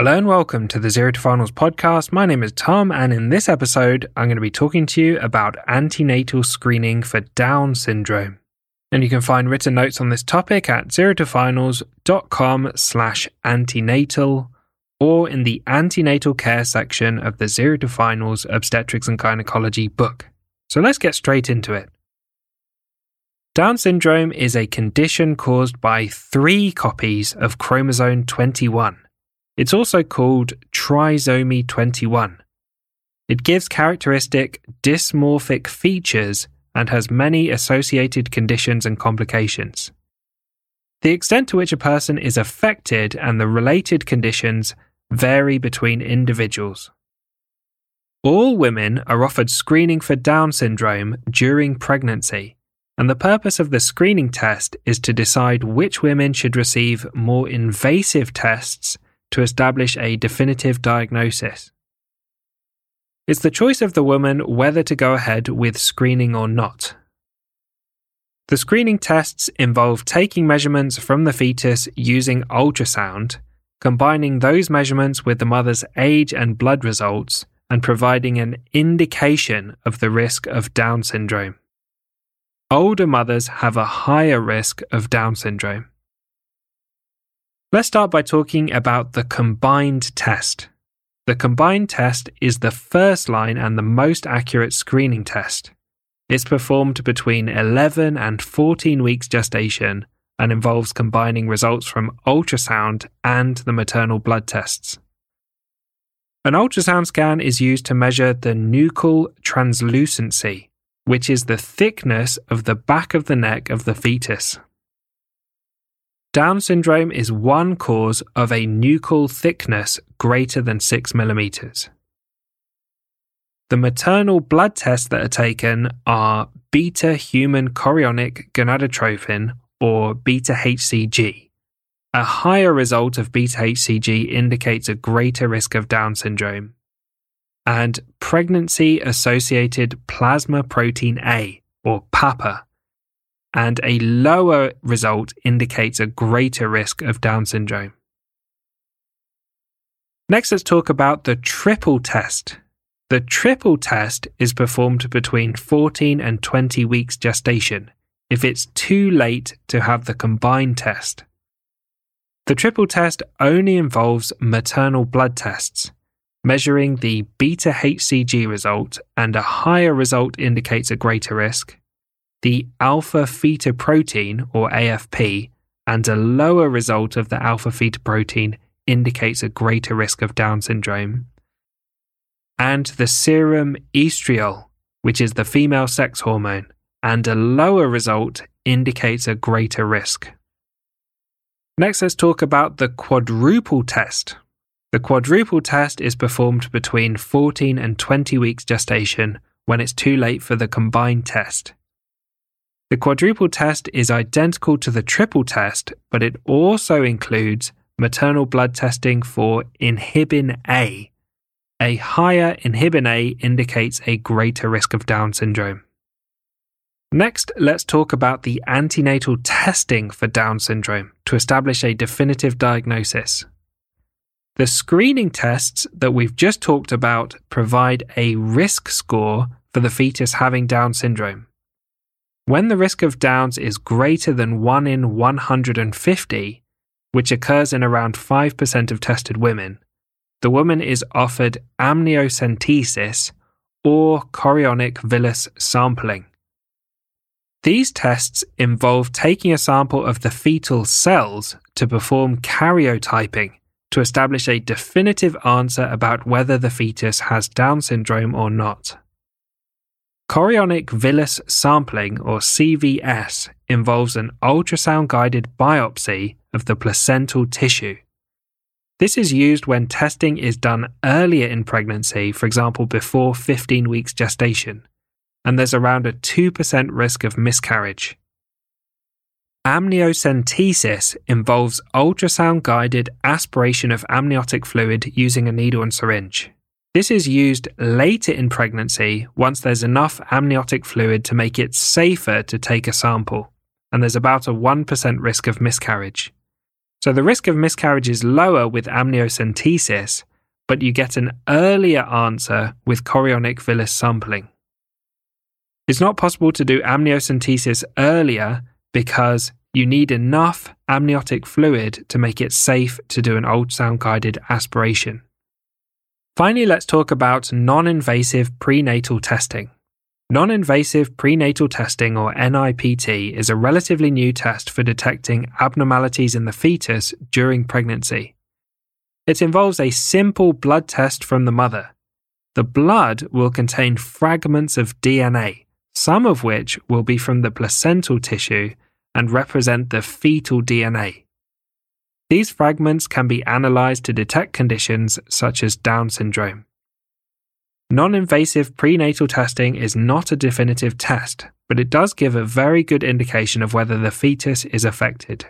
Hello and welcome to the Zero to Finals podcast. My name is Tom, and in this episode, I'm going to be talking to you about antenatal screening for Down syndrome. And you can find written notes on this topic at zerotofinals.com slash antenatal or in the antenatal care section of the Zero to Finals Obstetrics and Gynecology book. So let's get straight into it. Down syndrome is a condition caused by three copies of chromosome 21 it's also called trisomy 21. It gives characteristic dysmorphic features and has many associated conditions and complications. The extent to which a person is affected and the related conditions vary between individuals. All women are offered screening for Down syndrome during pregnancy, and the purpose of the screening test is to decide which women should receive more invasive tests to establish a definitive diagnosis. It's the choice of the woman whether to go ahead with screening or not. The screening tests involve taking measurements from the fetus using ultrasound, combining those measurements with the mother's age and blood results, and providing an indication of the risk of Down syndrome. Older mothers have a higher risk of Down syndrome. Let's start by talking about the combined test. The combined test is the first line and the most accurate screening test. It's performed between 11 and 14 weeks gestation and involves combining results from ultrasound and the maternal blood tests. An ultrasound scan is used to measure the nuchal translucency, which is the thickness of the back of the neck of the fetus. Down syndrome is one cause of a nuchal thickness greater than 6 millimeters. The maternal blood tests that are taken are beta human chorionic gonadotropin or beta HCG. A higher result of beta HCG indicates a greater risk of Down syndrome. And pregnancy associated plasma protein A or PAPP-A and a lower result indicates a greater risk of Down syndrome. Next, let's talk about the triple test. The triple test is performed between 14 and 20 weeks gestation if it's too late to have the combined test. The triple test only involves maternal blood tests, measuring the beta HCG result, and a higher result indicates a greater risk, the alpha fetoprotein, or AFP, and a lower result of the alpha fetoprotein indicates a greater risk of Down syndrome. And the serum estriol, which is the female sex hormone, and a lower result indicates a greater risk. Next, let's talk about the quadruple test. The quadruple test is performed between 14 and 20 weeks gestation when it's too late for the combined test. The quadruple test is identical to the triple test, but it also includes maternal blood testing for inhibin A. A higher inhibin A indicates a greater risk of Down syndrome. Next, let's talk about the antenatal testing for Down syndrome to establish a definitive diagnosis. The screening tests that we've just talked about provide a risk score for the fetus having Down syndrome. When the risk of Downs is greater than 1 in 150, which occurs in around 5% of tested women, the woman is offered amniocentesis or chorionic villus sampling. These tests involve taking a sample of the fetal cells to perform karyotyping to establish a definitive answer about whether the fetus has Down syndrome or not. Chorionic villus sampling, or CVS, involves an ultrasound guided biopsy of the placental tissue. This is used when testing is done earlier in pregnancy, for example, before 15 weeks gestation, and there's around a 2% risk of miscarriage. Amniocentesis involves ultrasound guided aspiration of amniotic fluid using a needle and syringe. This is used later in pregnancy once there's enough amniotic fluid to make it safer to take a sample, and there's about a 1% risk of miscarriage. So the risk of miscarriage is lower with amniocentesis, but you get an earlier answer with chorionic villus sampling. It's not possible to do amniocentesis earlier because you need enough amniotic fluid to make it safe to do an ultrasound guided aspiration. Finally, let's talk about non invasive prenatal testing. Non invasive prenatal testing, or NIPT, is a relatively new test for detecting abnormalities in the fetus during pregnancy. It involves a simple blood test from the mother. The blood will contain fragments of DNA, some of which will be from the placental tissue and represent the fetal DNA. These fragments can be analyzed to detect conditions such as Down syndrome. Non invasive prenatal testing is not a definitive test, but it does give a very good indication of whether the fetus is affected.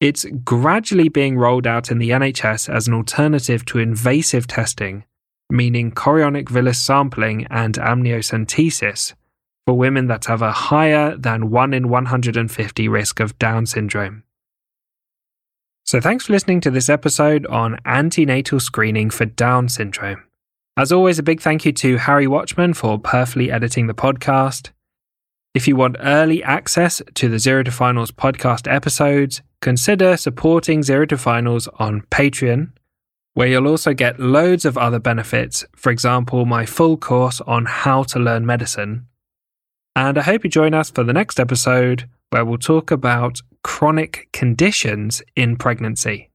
It's gradually being rolled out in the NHS as an alternative to invasive testing, meaning chorionic villus sampling and amniocentesis, for women that have a higher than 1 in 150 risk of Down syndrome. So, thanks for listening to this episode on antenatal screening for Down syndrome. As always, a big thank you to Harry Watchman for perfectly editing the podcast. If you want early access to the Zero to Finals podcast episodes, consider supporting Zero to Finals on Patreon, where you'll also get loads of other benefits, for example, my full course on how to learn medicine. And I hope you join us for the next episode where we'll talk about chronic conditions in pregnancy.